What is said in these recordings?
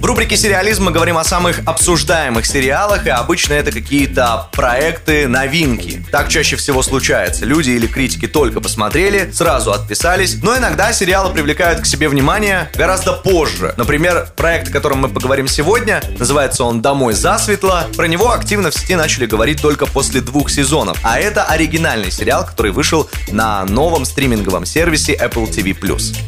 В рубрике «Сериализм» мы говорим о самых обсуждаемых сериалах, и обычно это какие-то проекты, новинки. Так чаще всего случается. Люди или критики только посмотрели, сразу отписались, но иногда сериалы привлекают к себе внимание гораздо позже. Например, проект, о котором мы поговорим сегодня, называется он «Домой засветло». Про него активно в сети начали говорить только после двух сезонов. А это оригинальный сериал, который вышел на новом стриминговом сервисе Apple TV+.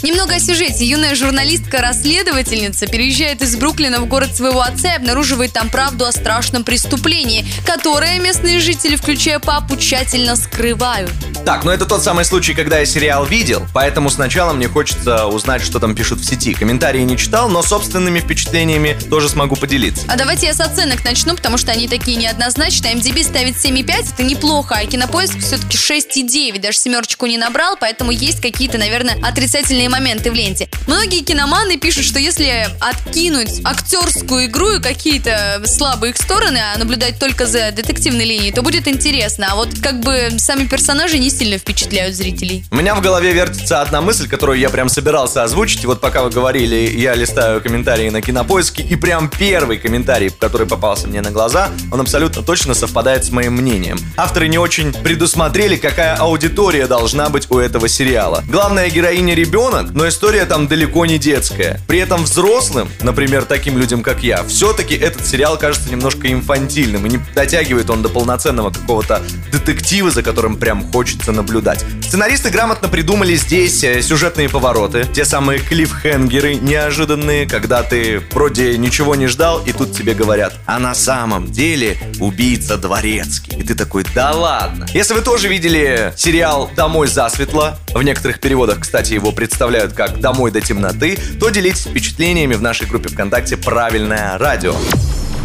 Немного о сюжете. Юная журналистка-расследовательница переезжает из Бруклина в город своего отца и обнаруживает там правду о страшном преступлении, которое местные жители, включая папу, тщательно скрывают. Так, ну это тот самый случай, когда я сериал видел, поэтому сначала мне хочется узнать, что там пишут в сети. Комментарии не читал, но собственными впечатлениями тоже смогу поделиться. А давайте я с оценок начну, потому что они такие неоднозначные. MDB ставит 7,5, это неплохо, а Кинопоиск все-таки 6,9, даже семерочку не набрал, поэтому есть какие-то, наверное, отрицательные моменты в ленте. Многие киноманы пишут, что если откинуть актерскую игру и какие-то слабые их стороны, а наблюдать только за детективной линией, то будет интересно. А вот как бы сами персонажи не сильно впечатляют зрителей. У меня в голове вертится одна мысль, которую я прям собирался озвучить. Вот пока вы говорили, я листаю комментарии на кинопоиске, и прям первый комментарий, который попался мне на глаза, он абсолютно точно совпадает с моим мнением. Авторы не очень предусмотрели, какая аудитория должна быть у этого сериала. Главная героиня ребенок, но история там далеко не детская. При этом взрослым, например, таким людям, как я, все-таки этот сериал кажется немножко инфантильным, и не дотягивает он до полноценного какого-то детектива, за которым прям хочется наблюдать. Сценаристы грамотно придумали здесь э, сюжетные повороты, те самые клиффхенгеры неожиданные, когда ты вроде ничего не ждал, и тут тебе говорят, а на самом деле убийца дворецкий. И ты такой, да ладно. Если вы тоже видели сериал «Домой засветло», в некоторых переводах, кстати, его представляют как «Домой до темноты», то делитесь впечатлениями в нашей группе ВКонтакте «Правильное радио».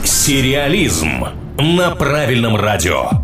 Сериализм на правильном радио.